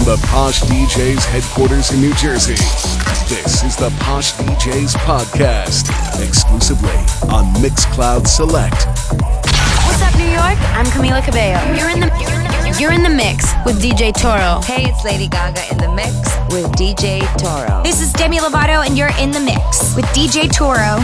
from the Posh DJs headquarters in New Jersey. This is the Posh DJs podcast, exclusively on Mixcloud Select. What's up, New York? I'm Camila Cabello. You're in the you're in the mix with DJ Toro. Hey, it's Lady Gaga in the mix with DJ Toro. This is Demi Lovato, and you're in the mix with DJ Toro.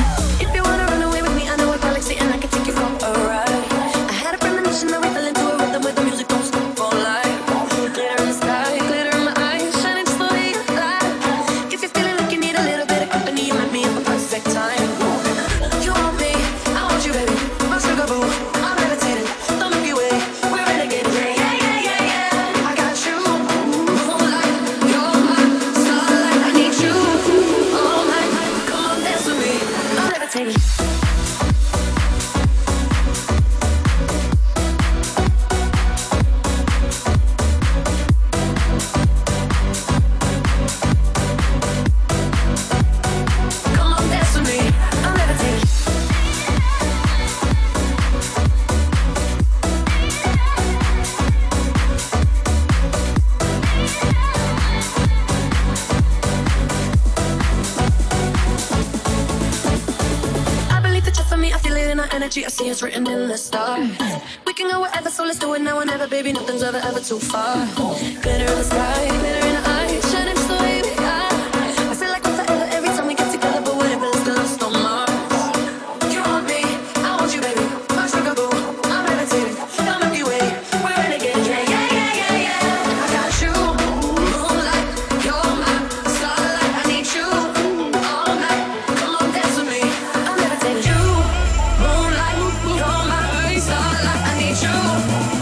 Too far. Glitter in the sky, glitter in the eyes, shining so baby. I, I feel like I'm forever every time we get together, but whatever, let's still lost on Mars. You want me, I want you, baby. My sugar boo, I'm levitating. The Milky Way, we're renegade. Yeah, yeah, yeah, yeah, yeah. I got you, moonlight, you're my starlight. I need you all night. Come on, dance with me. I'm levitating. You, moonlight, you're my starlight. I need you.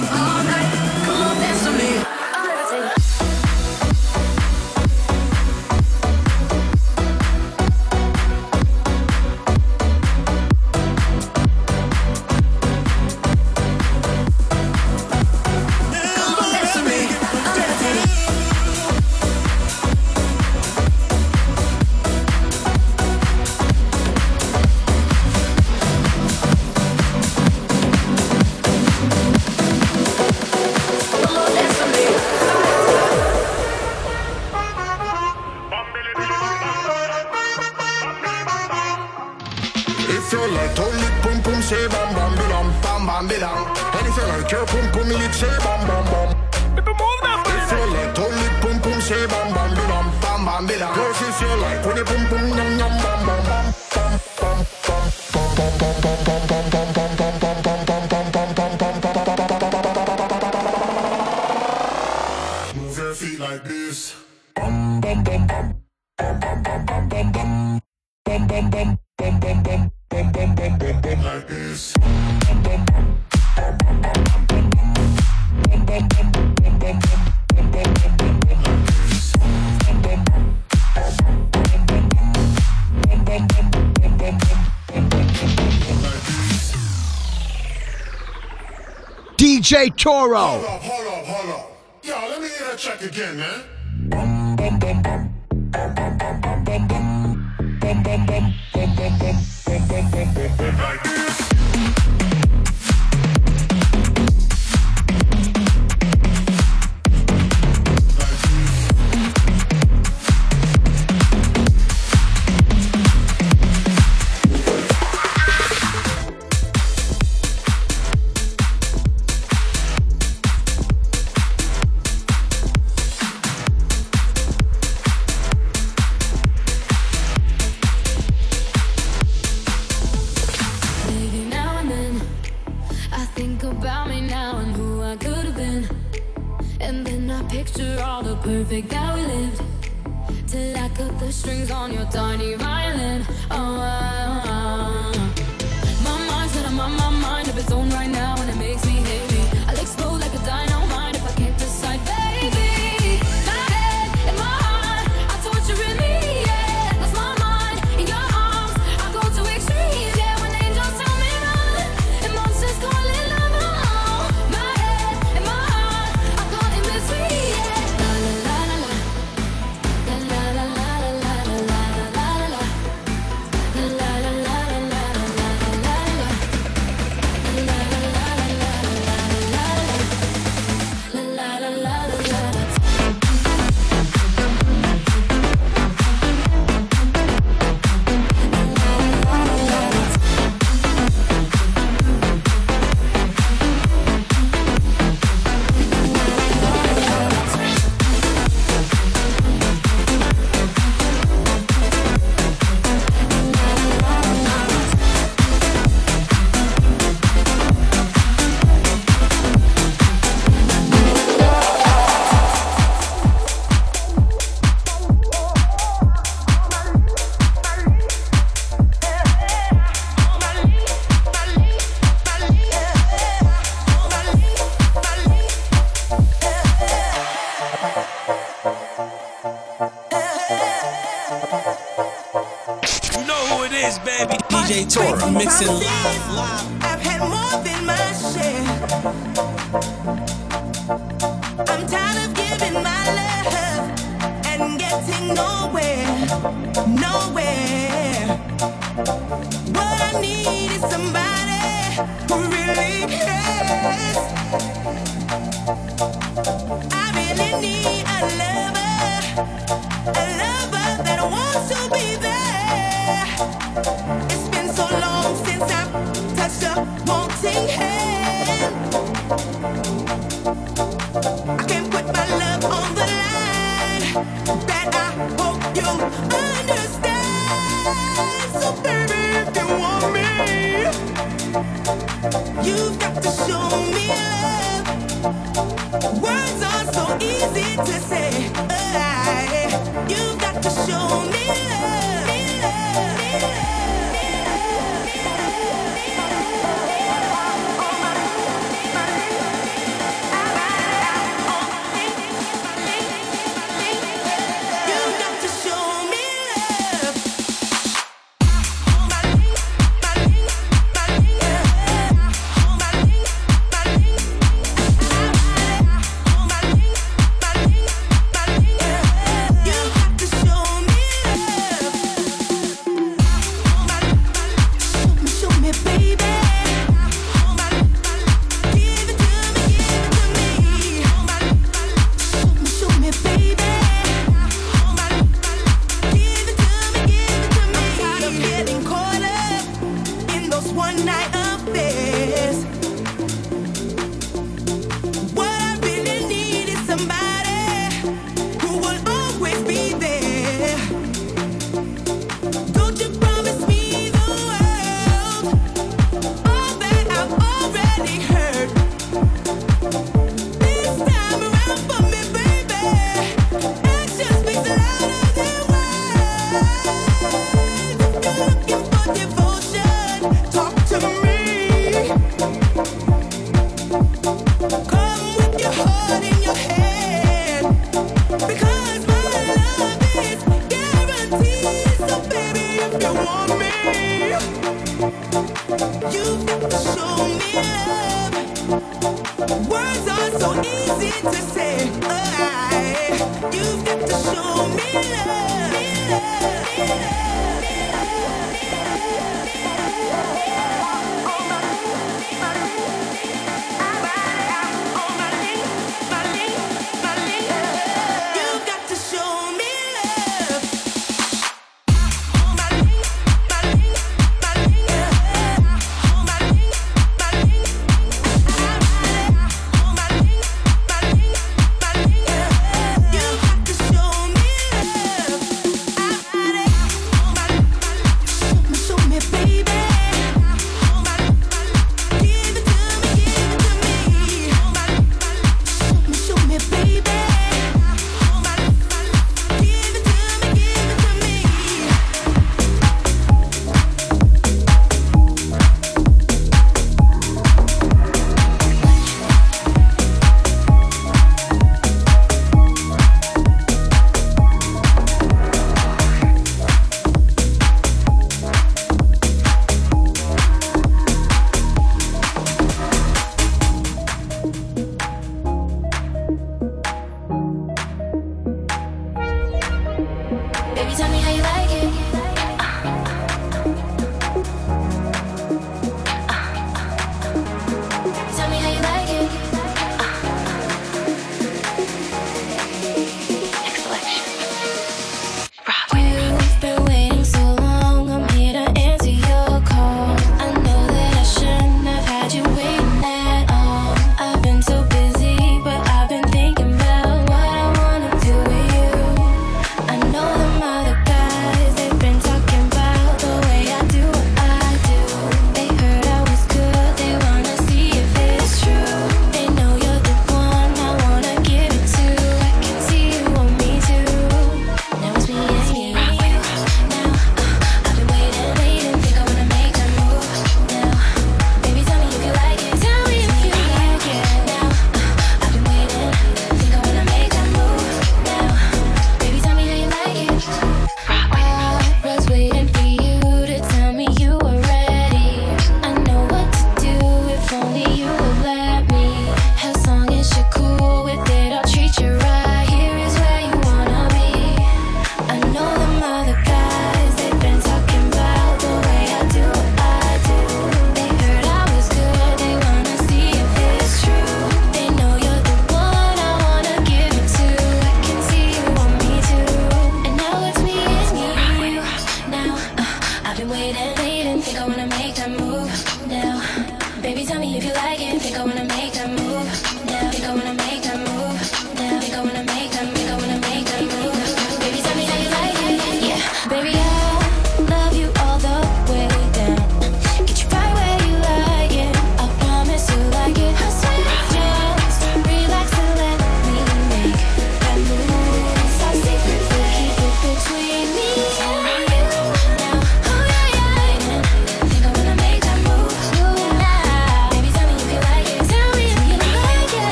DJ Toro. Hold up, hold up, hold up. Yo, let me hear that track again, man. You know who it is, baby. DJ Toro mixing live. I've had more than my share. I'm tired of giving my love and getting no.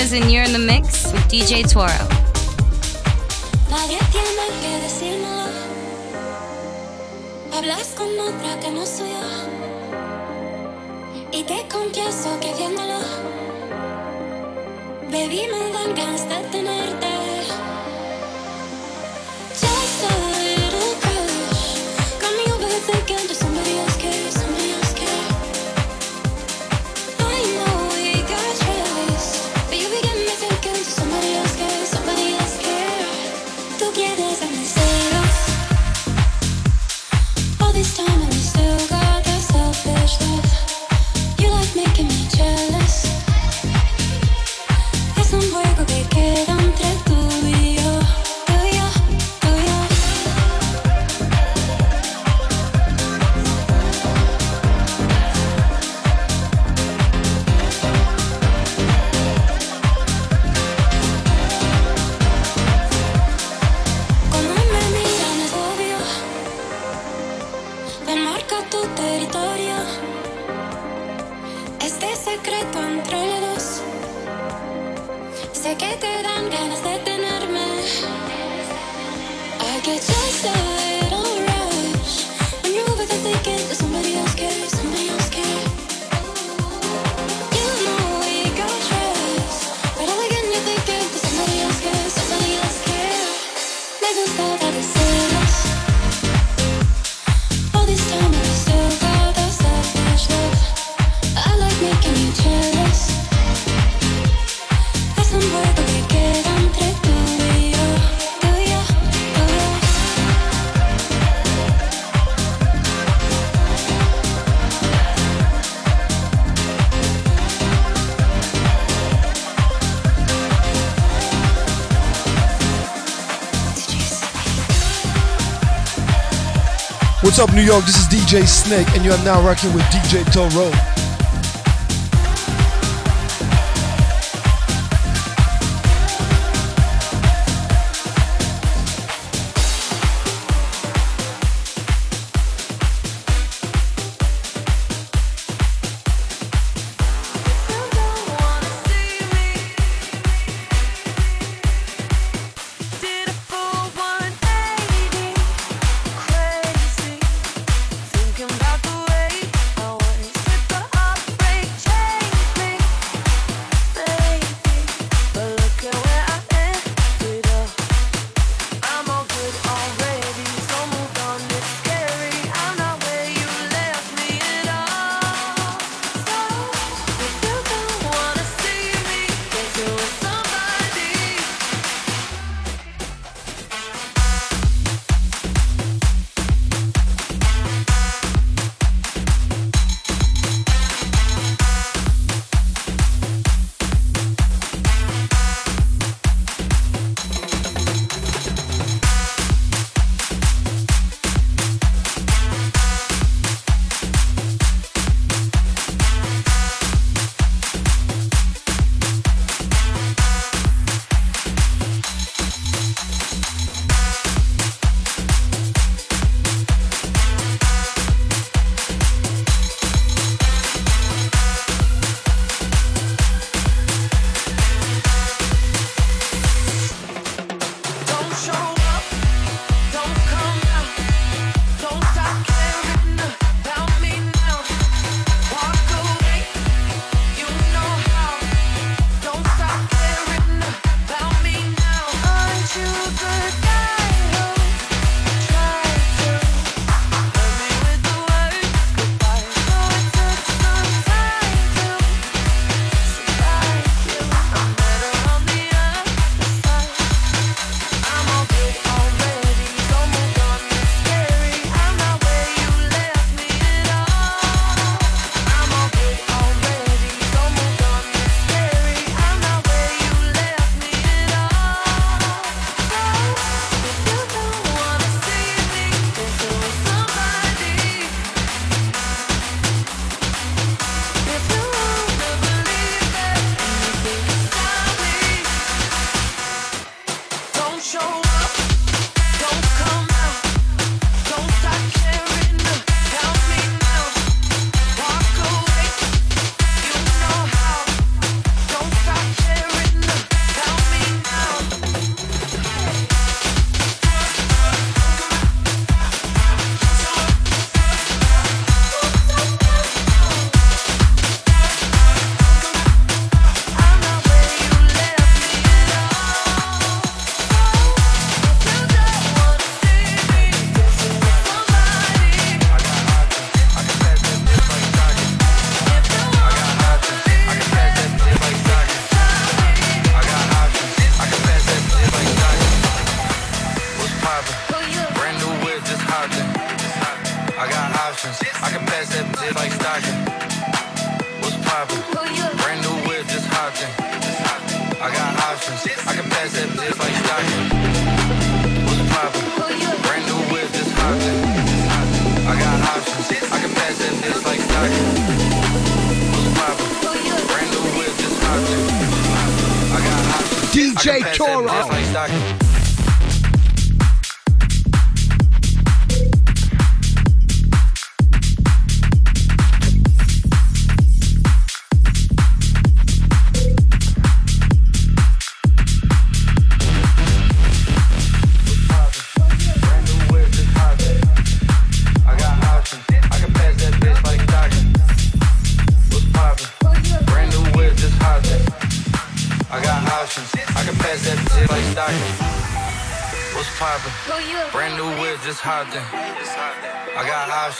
And you're in the mix with DJ Toro. up, New York? This is DJ Snake, and you are now rocking with DJ Toro.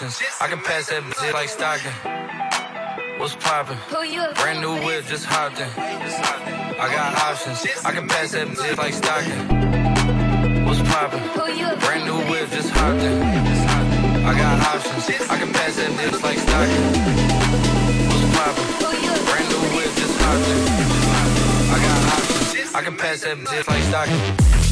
Options. I can pass that bitch like Stockton. What's poppin'? Brand new whip, just hopped in. I got options. I can pass that bitch like Stockton. What's poppin'? Brand new whip, just hopped in. I got options. I can pass that bitch like Stockton. What's poppin'? Brand new whip, just hopped in. I got options. I can pass that bitch like Stockton.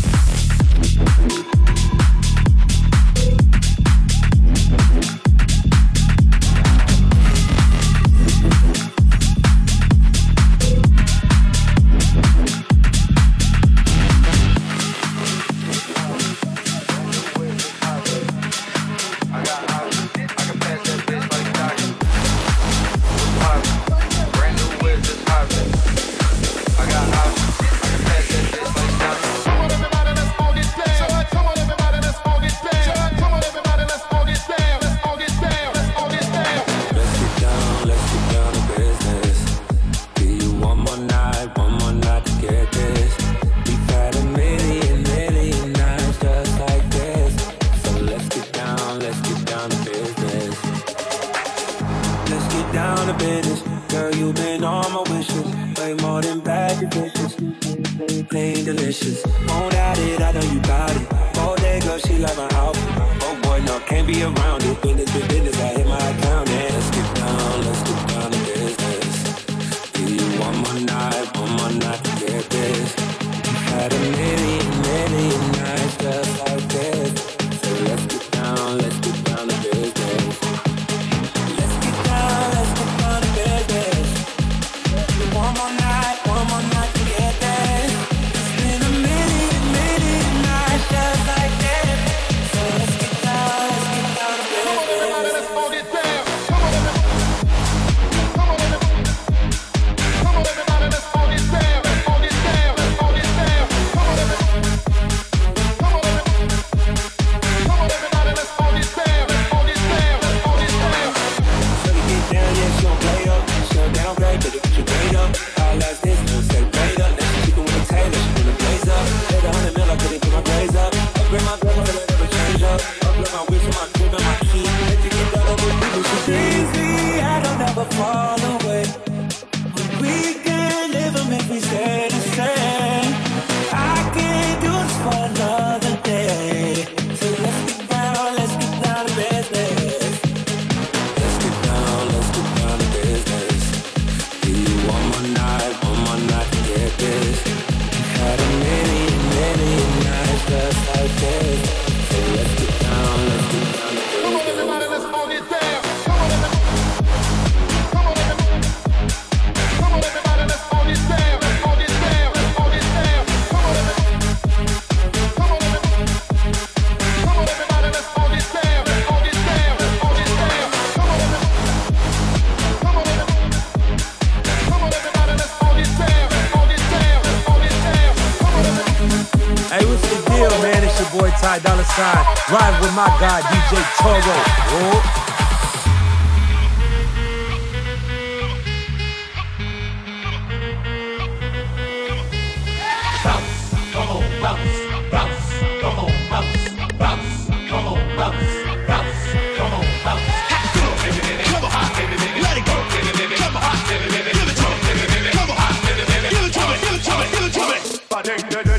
Papa Judy.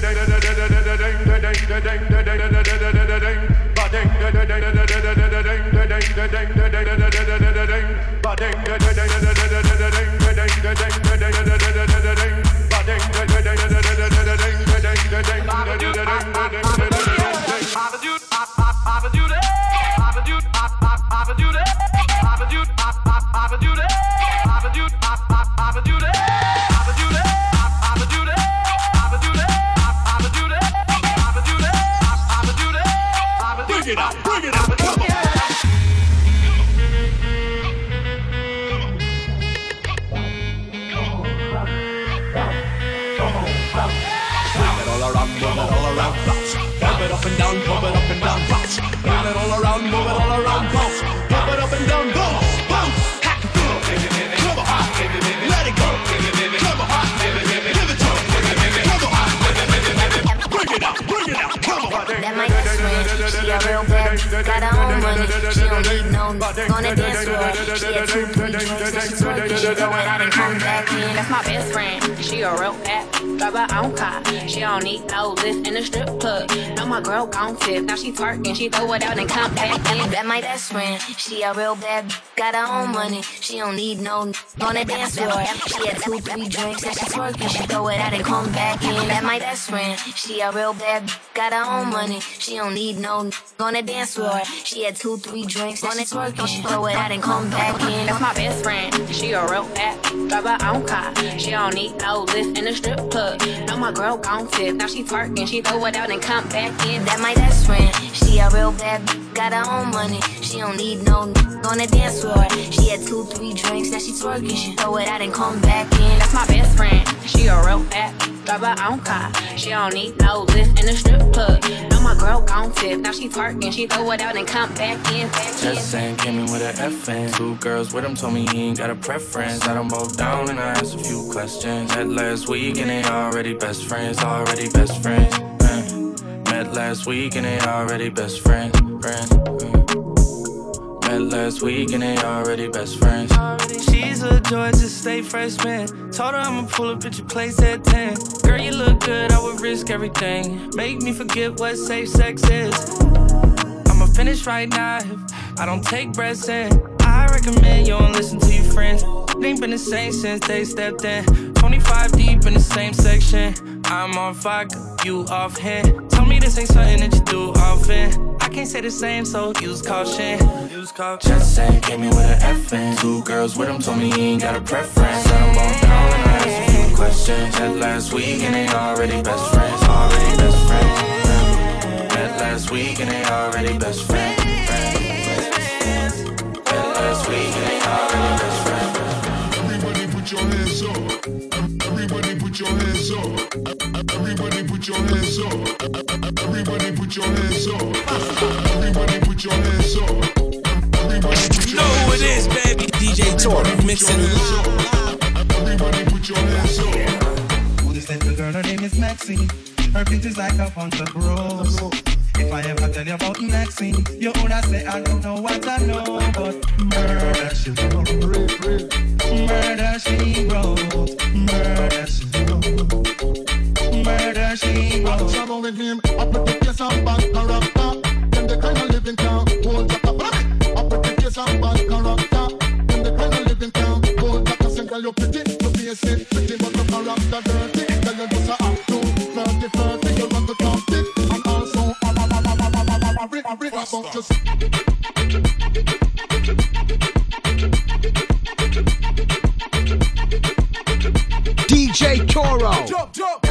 Girl gon' tip. Now she twerking, she throw it out and come back in. That my best friend, she a real bad, got her own money, she don't need no on the dance floor. She had two, three drinks, then she twerking, she throw it out and come back in. That my best friend, she a real bad, got her own money, she don't need no on the dance floor. She had two, three drinks, then she twerking, she throw it out and come back in. That's my best friend. She a real bad, drive her own car. She don't need no lift in the strip club. Know my girl gone tip. Now she twerking, she throw it out and come back in. That my best friend, a real bad, got her own money, she don't need no on the dance floor. She had two, three drinks, now she twerking, she throw it out and come back in. That's my best friend. She a real bad, drive her own car. She don't need no lift in the strip club. Know my girl gon' tip. Now she twerking, she throw it out and come back in, back in. Just saying, came in with an FN. Two girls with him told me he ain't got a preference. I them both down and I asked a few questions. Met last week and they already best friends, already best friends. Met last week and they already best friends. uh. Met last week and they already best friends. She's a Georgia State freshman. Told her I'ma pull up at your place at 10. Girl, you look good, I would risk everything. Make me forget what safe sex is. I'ma finish right now if I don't take breaths in. I recommend you don't listen to your friends. It ain't been the same since they stepped in. 25 deep in the same section. I'm on fire, you off hand. Tell me this ain't something that you do often. I can't say the same, so use caution. Use caution. Just saying, came in with an FN. Two girls with him told me he ain't got a preference. I them both down and I asked a few questions. Met last week and they already best friends, already best friends. Met last week and they already best friends. friends. Met last week and they already best friends. Everybody put your hands up. Everybody put your hands up. Everybody put your hands up. Everybody put your hands up. Everybody put your hands up. Everybody put You your know who it hands is, up. baby. DJ Toro mixing live. Everybody put your hands up. Who this little girl, her name is Maxine. Her feet is like a bunch of rose. If I ever tell you about Maxine, you woulda say I don't know what I know, but murder she wrote, murder she wrote, murder she wrote, murder she I'm wrote. trouble with him. I put the case on bad character. Them the kind of living town. Hold up a. I the case on bad character. Them the kind of living town. Hold up a single you pretty. You face it pretty, but the character dirty. Tell you just a act too. Flirty, flirty. You want to talk it. And also, a a a a a a a a a a a about just. Toro. Jump, jump.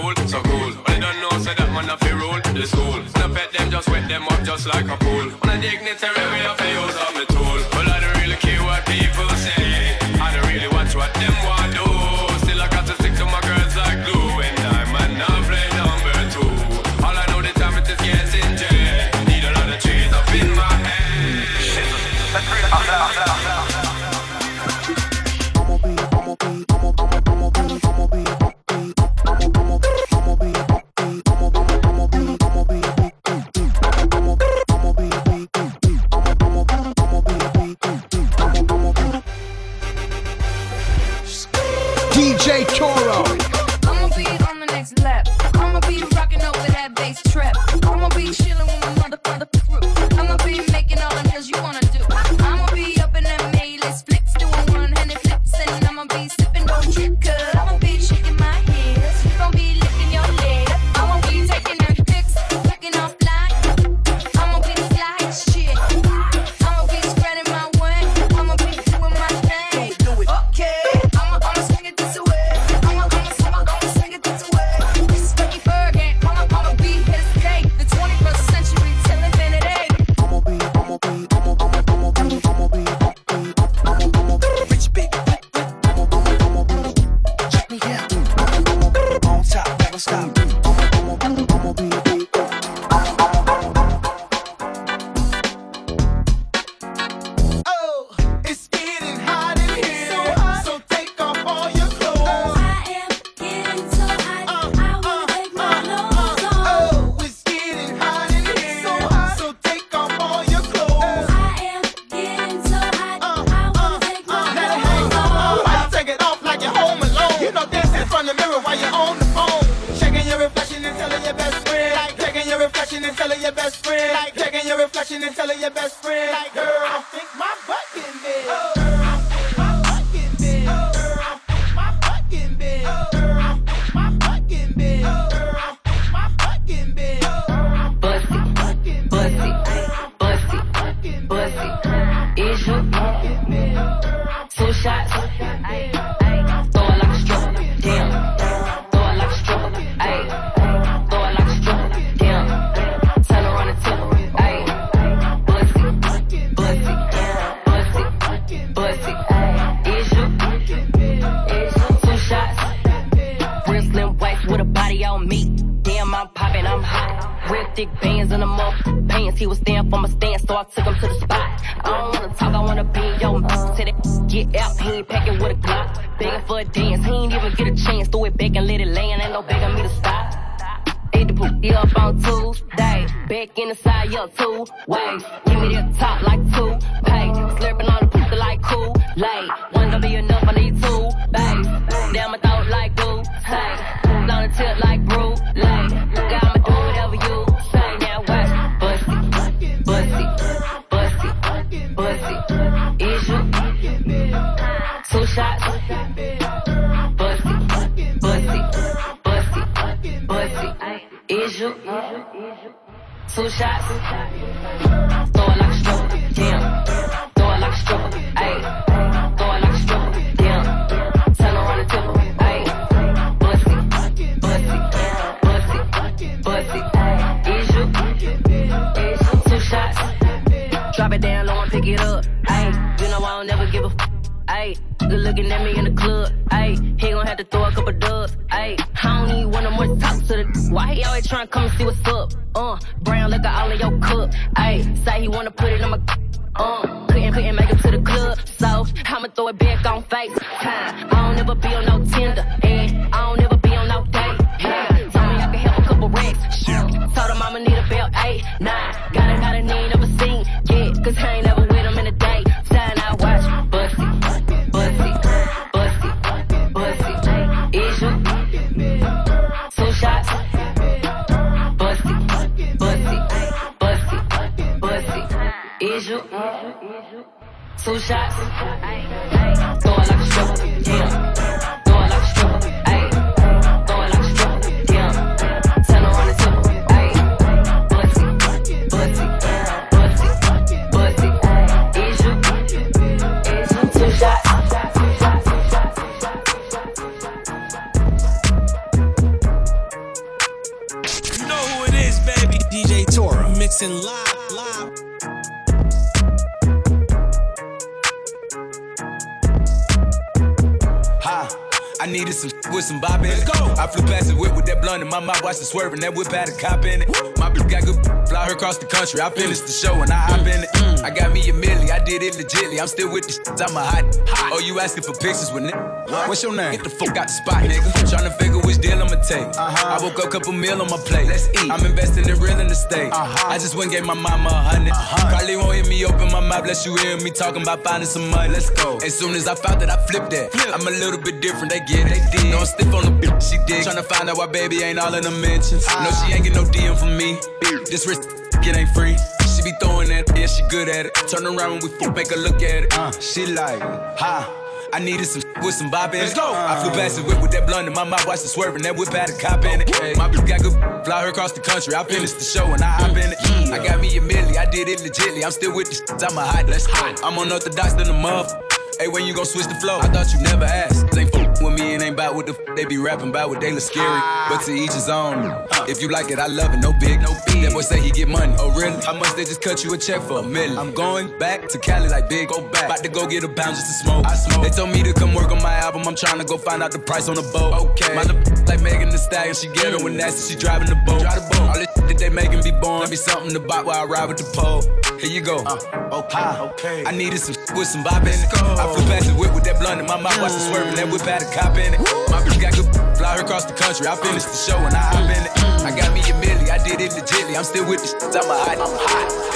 fool, so cool. But they don't know, so that man a fi rule the school. Snuff at them, just wet them up just like a pool. On a dignitary way of you. Ayy, you know I don't never give a f- Ayy, good looking at me in the club. Ayy, he gon' have to throw a couple dubs. Ayy, I don't need one of more talks to the. Why he always tryna come and see what's up? Uh, brown liquor all in your cup. Ayy, say he wanna put it on my. Uh, couldn't, couldn't make it to the club, so I'ma throw it back on face. I don't ever be on no Tinder, and I don't ever be on no date. Yeah, told me I could help a couple racks. Uh. Told him I'ma need a belt eight, nine. Two shots. Throw it like a stripper. Yeah. Throw it like a stripper. Ayy. Throw it like a stripper. Yeah. Turn around and tip her. Ayy. Bussy, bussy, bussy, bussy. Is you? Is you? Two shots. You know who it is, baby. DJ Toro mixing live. I with some bop in it. I flew past the whip with that blunt in my mouth, watched it swerving. That whip had a cop in it. My bitch got good, fly her across the country. I finished the show and I hop in it. Mm. I got me a milli, I did it legitly. I'm still with the shit, I'm a hot. Oh, you asking for pictures with nigga? What's your name? Get the fuck out the spot, nigga. Tryna figure which deal I'ma take. Uh-huh. I woke up, a couple meal on my plate. Let's eat. I'm investing in real estate. Uh-huh. I just went and gave my mama a hundred. Uh-huh. Carly won't hear me open my mouth, bless you hear me talking about finding some money. Let's go. As soon as I found that, I flipped that. Flip. I'm a little bit different, they get it. They did. No, I'm stiff on the bitch, she dig. Tryna find out why baby ain't all in the mentions. No, she ain't get no DM from me. This wrist, it ain't free. She be throwing that, yeah, she good at it. Turn around when we fuck, make her look at it. Uh, she like, ha. I needed some with some bop in it. I flew past the whip with that blunt in my mouth, watched it swerving. That whip had a cop in it. My bitch got good, fly her across the country. I finished the show and I hop in it. I got me a milli, I did it legitly. I'm still with the shit, I'm a hot. Let's go. I'm unorthodox than the muff. Hey, when you gon' switch the flow? I thought you never asked. Ain't with me and ain't bout what the f- they be rapping about. What they look scary, but to each his own. If you like it, I love it. No big, no big. That boy say he get money. Oh really? How much they just cut you a check for a million? I'm going back to Cali like big. Go back. About to go get a pound just to smoke. I smoke. They told me to come work on my album. I'm trying to go find out the price on the boat. Okay. My little like Megan Thee Stallion. She get her when nasty. She driving the boat. Drive the boat. All this shit that they making be born. Me something to buy while I ride with the pole. Here you go. okay, okay. I needed some with some bop in it. I flew past the whip with that blunt in my mouth, watched it swerving. That whip a cop in it. My bitch got good, fly her across the country. I finished the show and I hop in it. I got me a milli, I did it legitly. I'm still with the shit, I'm a hot. I'm hot.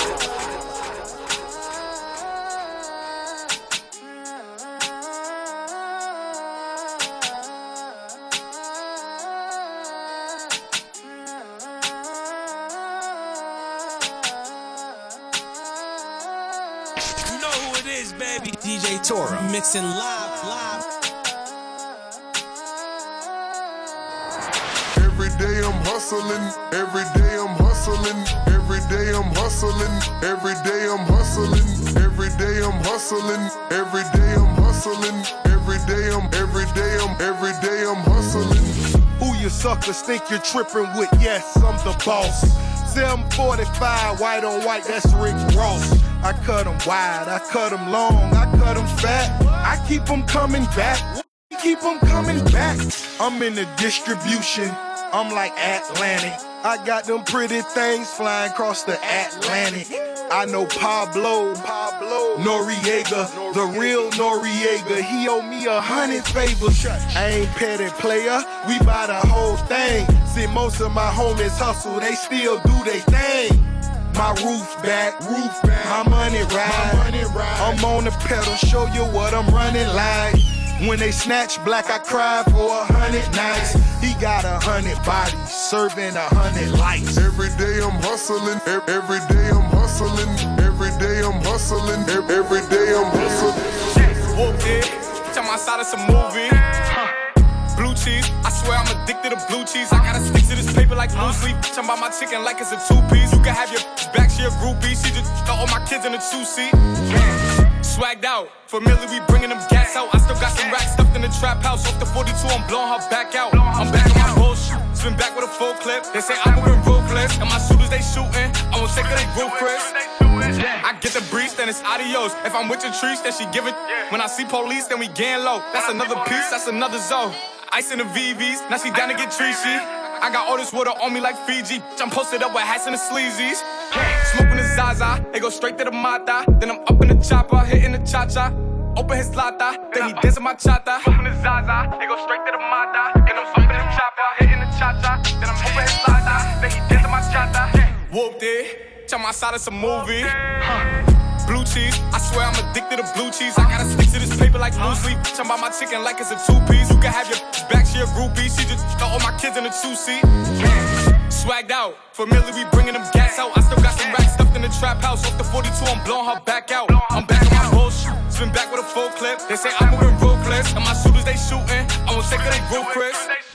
Toro mixing live, live. I'm hustling, every day I'm hustling, every day I'm hustling, every day I'm hustling, every day I'm hustling, every day I'm hustling, every day I'm, every day I'm, every day I'm hustling. Who you suckers think you're tripping with? Yes, I'm the boss. 745, white on white, that's Rick Ross. I cut 'em wide, I cut 'em long, I cut 'em fat. I keep 'em coming back, keep 'em coming back. I'm in the distribution, I'm like Atlantic. I got them pretty things flying across the Atlantic. I know Pablo, Pablo Noriega, the real Noriega. He owe me a hundred favors. I ain't petty player, we buy the whole thing. See, most of my homies hustle, they still do they thing. My roof back, roof back. My money ride. My money ride. I'm on the pedal, show you what I'm running like. When they snatch black, I cry for a hundred nights. He got a hundred bodies, serving a hundred lights. Every day I'm hustling, every day I'm hustling, every day I'm hustling, every day I'm hustling. Whooped it. Bitch, I'm outside of some movie. Huh. Blue cheese. I swear I'm addicted to blue cheese. I gotta stick to this paper like blue sleep. Bitch, I'm by my chicken like it's a two piece. You can have your back, she a groupie. She just got all my kids in a two seat swagged out. Familiar, we bringing them gas out. I still got some racks stuffed in the trap house. Off the 42, I'm blowing her back out. I'm back on my bullshit. Spin back with a full clip. They say I'm moving ruthless. And my shooters, they shooting. I won't take it, they ruthless. Chris. I get the breeze, then it's adios. If I'm with your trees, then she give it. When I see police, then we gang low. That's another piece, that's another zone. Ice in the VVs, now she down to get treachy. I got all this water on me like Fiji. I'm posted up with hats and the sleazies. Smoke Zaza. It go straight to the mata. Then I'm up in the chopper, hitting the cha cha. Open his lata, then he dancing my chata. Open the Zaza, it go straight to the mata. Then I'm up in the chopper, hitting the cha cha. Then I'm open his lata, then he dancing my chata. Yeah. Whooped it, tell my side, it's a movie. Blue cheese. I swear I'm addicted to blue cheese. I gotta stick to this paper like blue sleep. Bitch, i my chicken like it's a two piece. You can have your back to your groupie. She just got all my kids in a two seat. Swagged out, familiar, we bringing them gas out. I still got some racks stuffed in the trap house. Off the 42, I'm blowing her back out. I'm back on my bullshit, spin back with a full clip. They say I'm moving ruthless, and my shooters they shooting. I won't of it, real ruthless.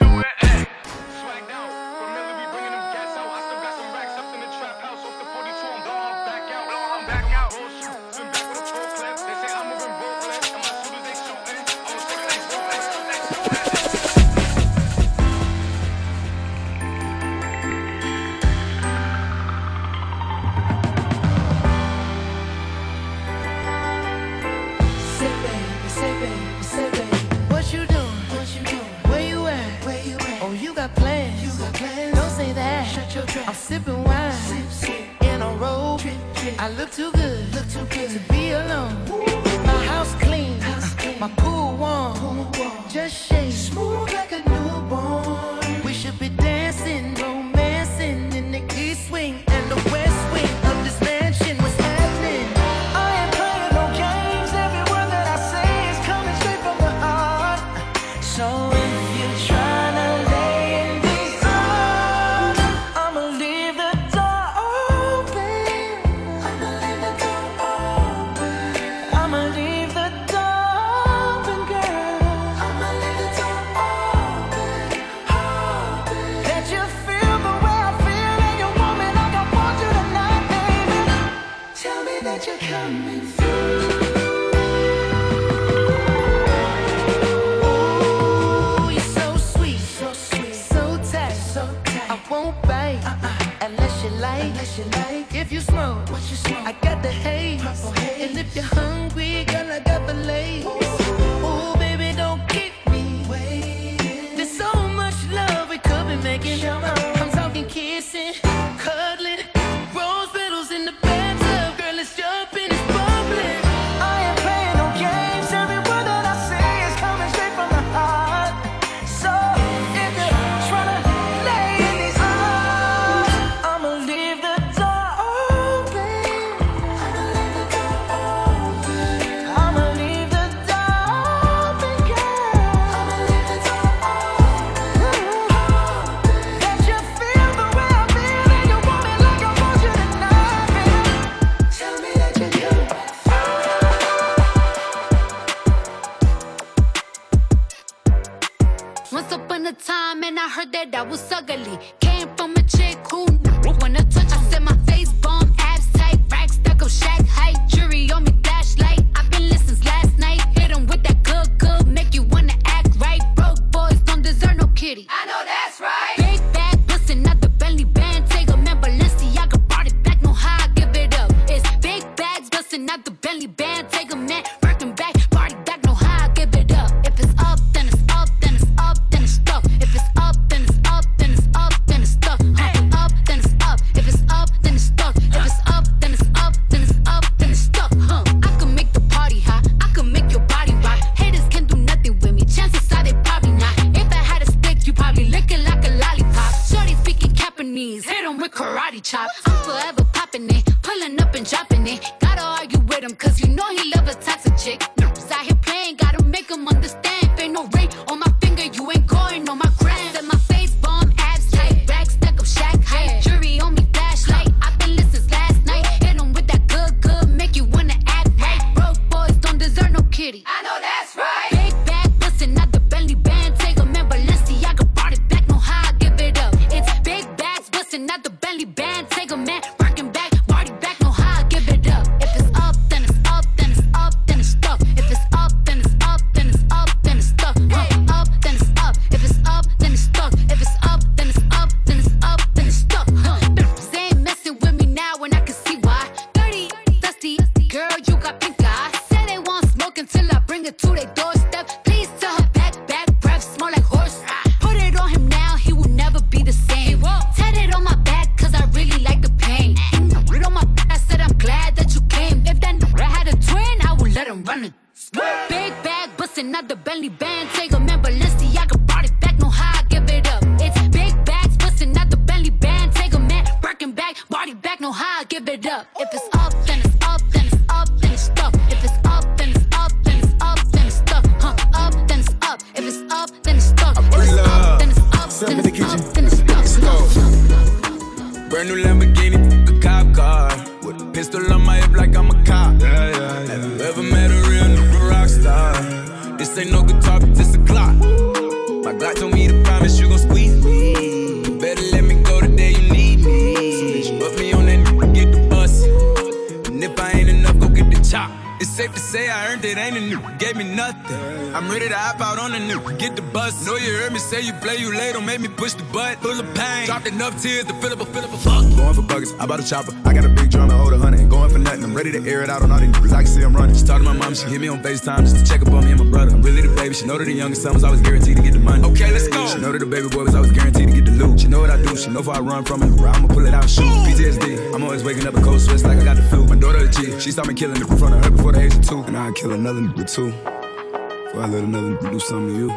Tears to fill up a fill up a fuck. Going for buggers, I bought a chopper. I got a big drum and hold a hundred. Going for nothing. I'm ready to air it out on all these niggas. I can see I'm running. She talked to my mom, she hit me on FaceTime just to check up on me and my brother. I'm really the baby. She know that the youngest son was always guaranteed to get the money. Okay, let's go. She know that the baby boy was always guaranteed to get the loot. She know what I do. She know if I run from it, I'ma pull it out, shoot. PTSD. I'm always waking up in cold sweats like I got the flu. My daughter a G. She saw me killing it in front of her before the age of two. And I'd kill another nigga too. Before I let another nigga do something to you.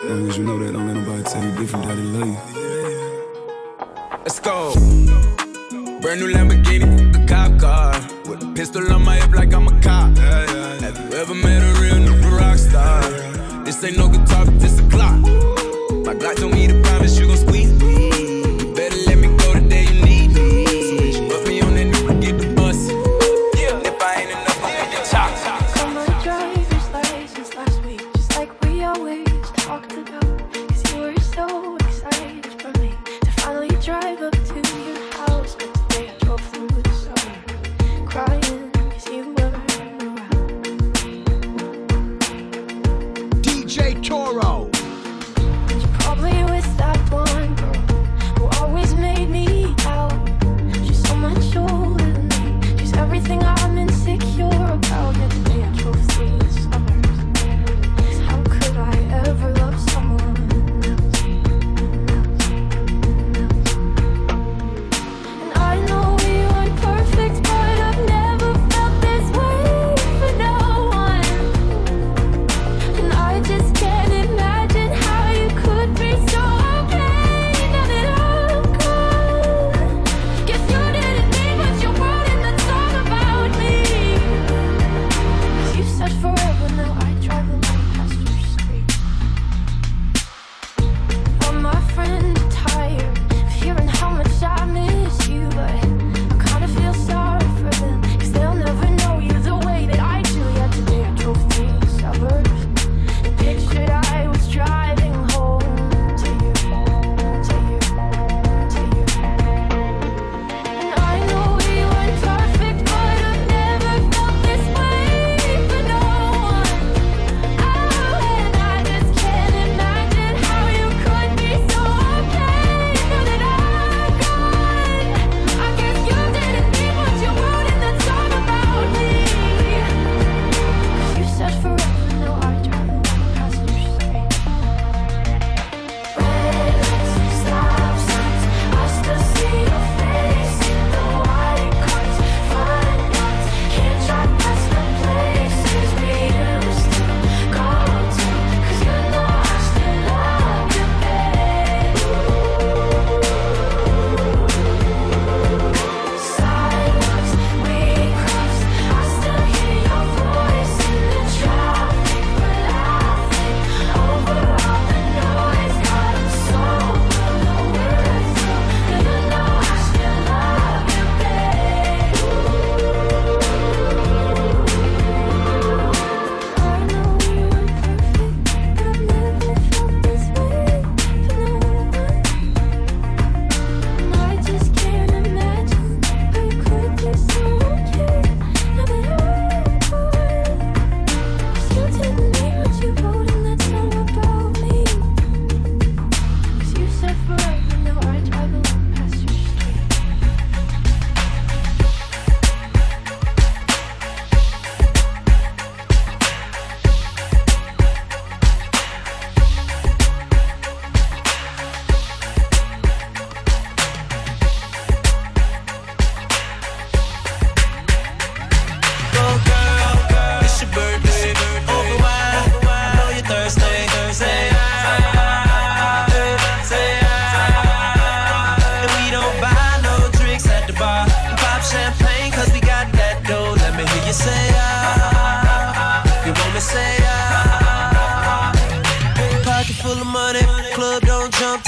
As long as you know that, don't let nobody tell you different that they love you. Let's go. Brand new Lamborghini, a cop car. With a pistol on my hip like I'm a cop. Have you ever met a real new rock star? This ain't no guitar, this a clock. My Glock told me to promise you gon' squeeze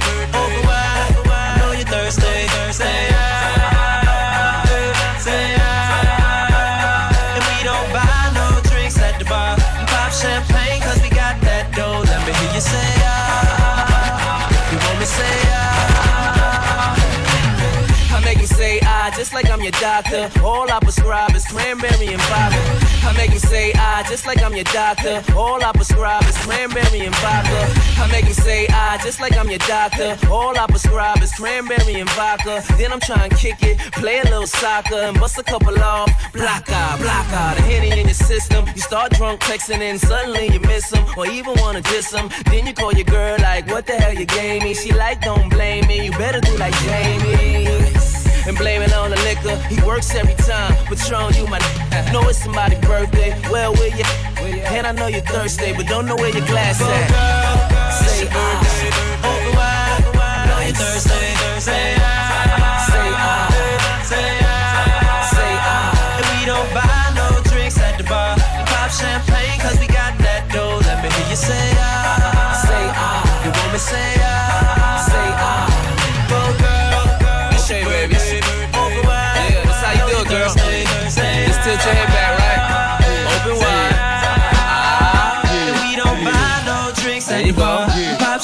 birthday. Open wide, I know you're thirsty. Say just like I'm your doctor. All I prescribe is cranberry and vodka. I make him say ah, just like I'm your doctor. All I prescribe is cranberry and vodka. I make him say ah, just like I'm your doctor. All I prescribe is cranberry and vodka. Then I'm trying to kick it, play a little soccer, and bust a couple off. Block out, block out, the henny in your system. You start drunk texting, and suddenly you miss him, or even wanna diss him. Then you call your girl like, what the hell you gave me? She like, don't blame me. You better do like Jamie and blame it on the liquor. He works every time. Patron, you my n- know it's somebody's birthday. Well, where you? And I know you're thirsty, but don't know where your glass at. Say ah. Open wide, I know you're thirsty. Say ah,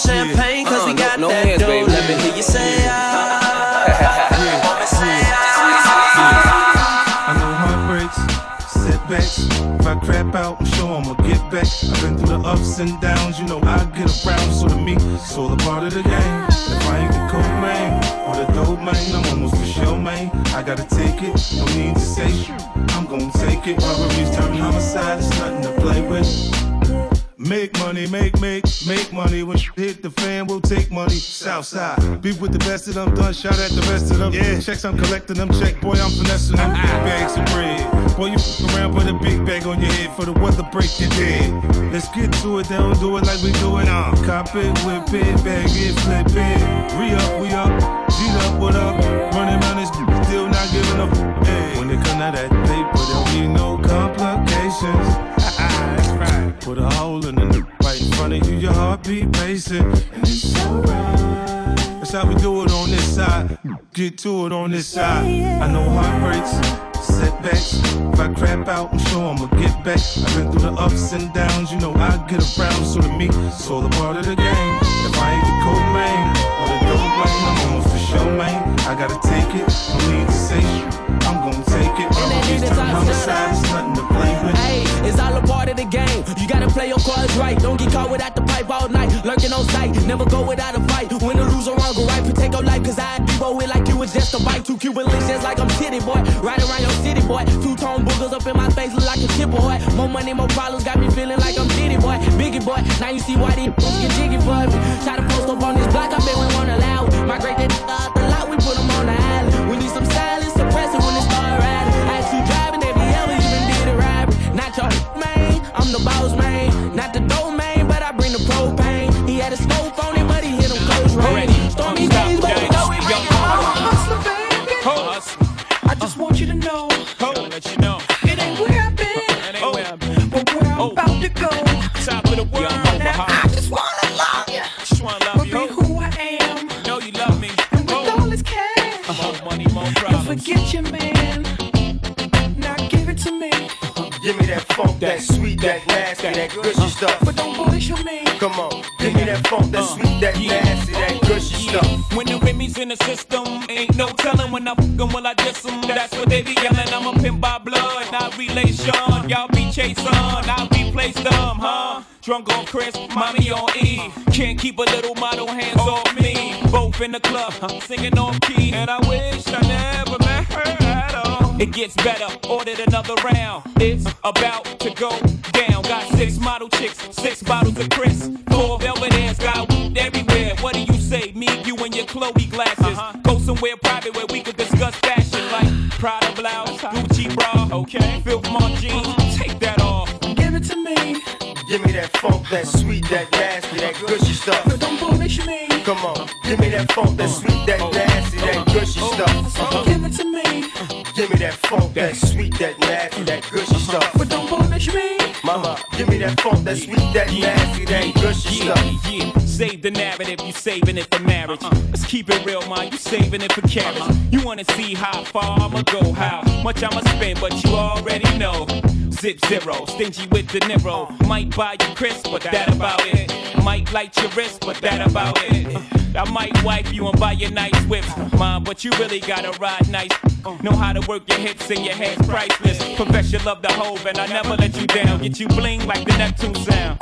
champagne, cause we Uh, got no- no that hands, dough. baby. Let me hear you say ah. I know heartbreaks, setbacks. If I crap out, I'm sure I'ma get back. I've been through the ups and downs, you know I get around. So to me, it's all a part of the game. If I ain't the cold man or the dope man, I'm almost for sure, man. I gotta take it, no need to say I'm gonna take it. Robberies turn homicide, it's nothing to play with. Make money, make, make, make money. When shit hit the fan, we'll take money. Southside. Be with the best of them, done shot at the rest of them. Yeah, checks, I'm collecting them. Check, boy, I'm finessing them. Big bags of bread. Boy, you f around, put a big bag on your head for the weather break your dead. Let's get to it, they don't do it like we do it. Uh, cop it, whip it, bag it, flip it. Re up, we up. G up, what up? Running around this still not giving up. Hey, when they come out that paper, there'll be no complications. Put a hole in the n- right in front of you, your heartbeat racing. And it's alright. That's how we do it on this side. Get to it on this side. I know heartbreaks, setbacks. If I crap out, I'm sure I'ma get back. I've been through the ups and downs, you know I get around. So to me, it's all a part of the game. If I ain't the cold main, or the dope man, I'm almost for sure, man. I gotta take it, no need to say. I'm gonna take Robberies turn homicide, it's nothing to play with. Hey, it's all a part of the game. You gotta play your cards right. Don't get caught without the pipe all night. Lurking on sight, never go without a fight. Win or lose or wrong, go right. Protect your life, cause I debo it like you was just a bite. Two Cuban links just like I'm titty boy. Right around your city boy. Two tone boogers up in my face, look like a chip boy. More money, more problems, got me feeling like I'm Diddy boy. Biggie boy, now you see why these get jiggy for me. Try to post up on this block, I bet we won't allow. Migrate that out the lot, we put it for carriage. You wanna see how far I'ma go, how much I'ma spend, but you already know. Zip zero, stingy with the Nero. Might buy you crisp, but that about it. Might light your wrist, but that about it. I might wipe you and buy you nice whips, mom, but you really gotta ride nice. Know how to work your hips and your hands priceless. Profess your love the hove, and I never let you down. Get you bling like the Neptune sound.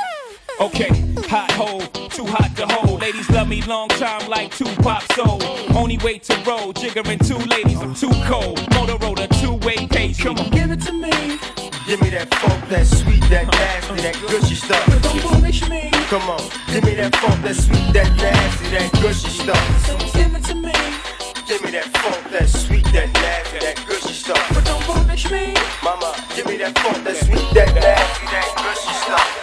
Okay, hot hole, too hot to hold. Ladies love me long time like Tupac soul. Only way to roll, jiggering two ladies, I'm too cold. Motorola, two-way page, come on, give it to me. Give me that funk, that sweet, that nasty, that gushy stuff. Don't punish me. Come on, give me that funk, that sweet, that nasty, that gushy stuff. So Give it to me. Give me that funk, that sweet, that nasty, that gushy stuff. But don't punish me. Mama, give me that funk, that sweet, that nasty, that gushy stuff.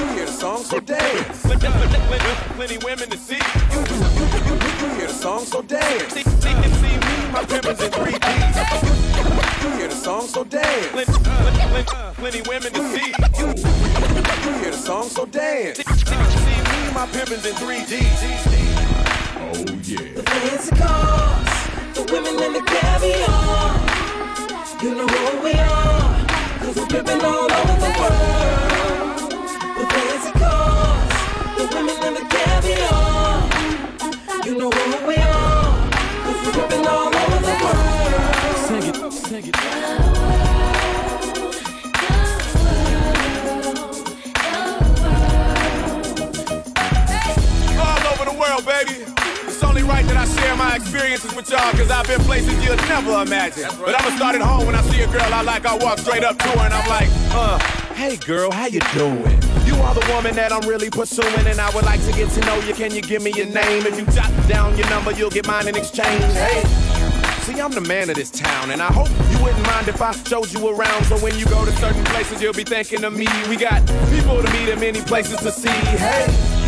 You hear the song, so dance. Plenty women to see. You, you, you, you, you hear the song, so dance. They, they can see me, my pimpins in 3D. You hear the song, so dance. Uh, uh, plenty women to see. You, you hear the song, so dance. They, they can see me, my pimpins in 3D. Oh yeah. The fancy cars, the women and the caviar. You know who we are, cause we're pimping all over the world. Girl I like, I walk straight up to her and I'm like, uh, hey girl, how you doing? You are the woman that I'm really pursuing, and I would like to get to know you. Can you give me your name? If you jot down your number, you'll get mine in exchange. Hey. See, I'm the man of this town, and I hope you wouldn't mind if I showed you around. So when you go to certain places, you'll be thinking of me. We got people to meet and many places to see. Hey,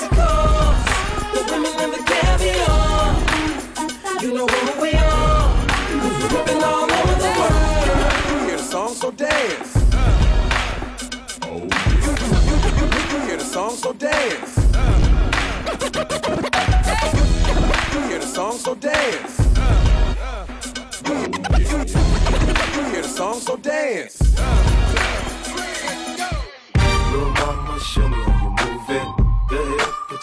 The the women and the caviar. You know who we are, cause we're pimping all over the world. You hear the song, so dance. Oh, you, hear the song, so dance. You hear the song, so dance. You hear the song, so dance. Little mama, show me how you move it.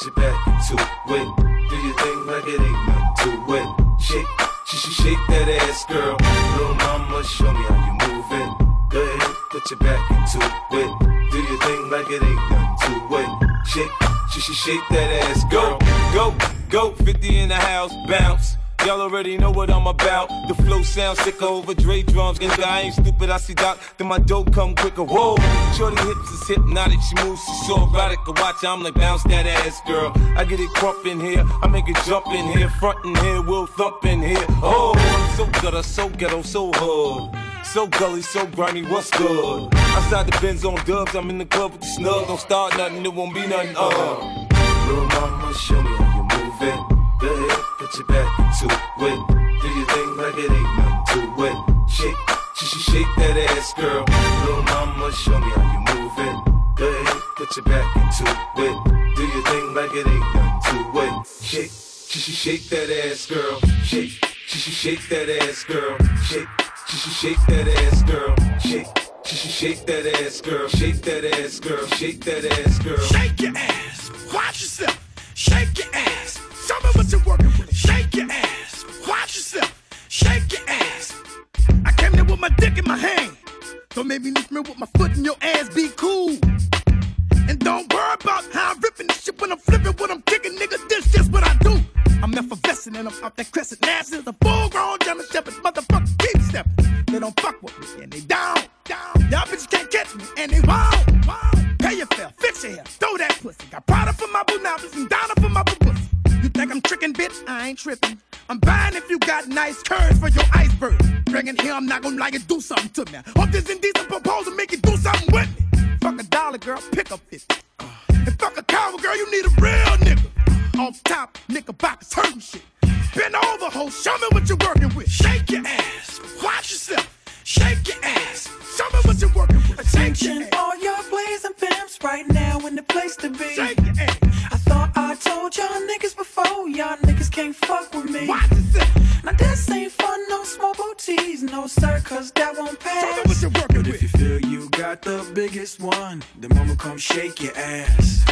Your back into it. Do your thing like it ain't nothing to it. Shake, sh sh shake that ass, girl. Little mama, show me how you move it. Go ahead, put your back into it. Do your thing like it ain't nothing to it. Shake, sh sh shake that ass, Go, girl. go, go, 50 in the house, bounce. Y'all already know what I'm about. The flow sounds sick over Dre drums. And I ain't stupid, I see Doc, then my dope come quicker. Whoa, Shorty hips is hypnotic, she moves, she's so erotic. I watch, I'm like, bounce that ass, girl. I get it crump in here, I make it jump in here, front in here, we'll thump in here. Oh, so gutter, so ghetto, so hood. So gully, so grimy, what's good? Outside the Benz on dubs, I'm in the club with the snug. Don't start nothing, it won't be nothing, uh. Little mama, show me put your back into it. Do your thing like it ain't nothing to it. Shake, sh sh shake that ass, girl. Little mama, show me how you move it. Go ahead, put your back into it. Do your thing like it ain't nothing to it. Shake, sh sh shake that ass, girl. Shake, sh sh shake that ass, girl. Shake, sh sh shake that ass, girl. Shake. Sh sh shake that ass, girl. Shake that ass, girl. Shake that ass, girl. Shake your ass. Watch yourself. Shake your ass. Show me what you're working with. Shake your ass. Watch yourself. Shake your ass. I came there with my dick in my hand. Don't make me lift me with my foot in your ass. Be cool. And don't worry about how I'm ripping this shit when I'm flipping, what I'm kicking, nigga. This just what I do. I'm effervescing and I'm out that crescent. nass. since a full grown German Shepherd, motherfucker, keep stepping. They don't fuck with me and they down, down. Y'all bitches can't catch me and they wild, wild. Pay your fare, fix your hair, throw that pussy. Got Prada for my bunabas and Donna for my pussy tricking, bitch, I ain't tripping. I'm buying if you got nice curves for your iceberg. Bringing here, I'm not gonna like it, do something to me. Hope this indecent proposal make you do something with me. Fuck a dollar, girl, pick up 50. Uh, and fuck a cowboy, girl, you need a real nigga. Off top, nigga knickerbockers hurting shit. Bend over, ho, show me what you're working with. Shake your ass, watch yourself. Shake your ass, show me what you're working with. Shake your Attention all your blazing pimps right now in the place to be. Shake your ass. I thought I told y'all niggas before, y'all niggas can't fuck with me. Now this ain't fun, no small booties, no sir, cause that won't Show me pass. what you're working But with. if you feel you got the biggest one, then mama come shake your ass.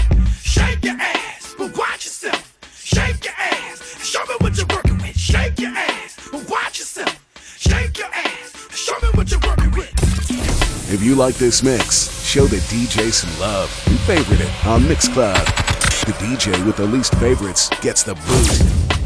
Shake your ass, but watch yourself. Shake your ass, show me what you're working with. Shake your ass, but watch yourself. Shake your ass, show me what you're working with. If you like this mix, show the DJ some love and favorite it on Mixcloud. The DJ with the least favorites gets the boot.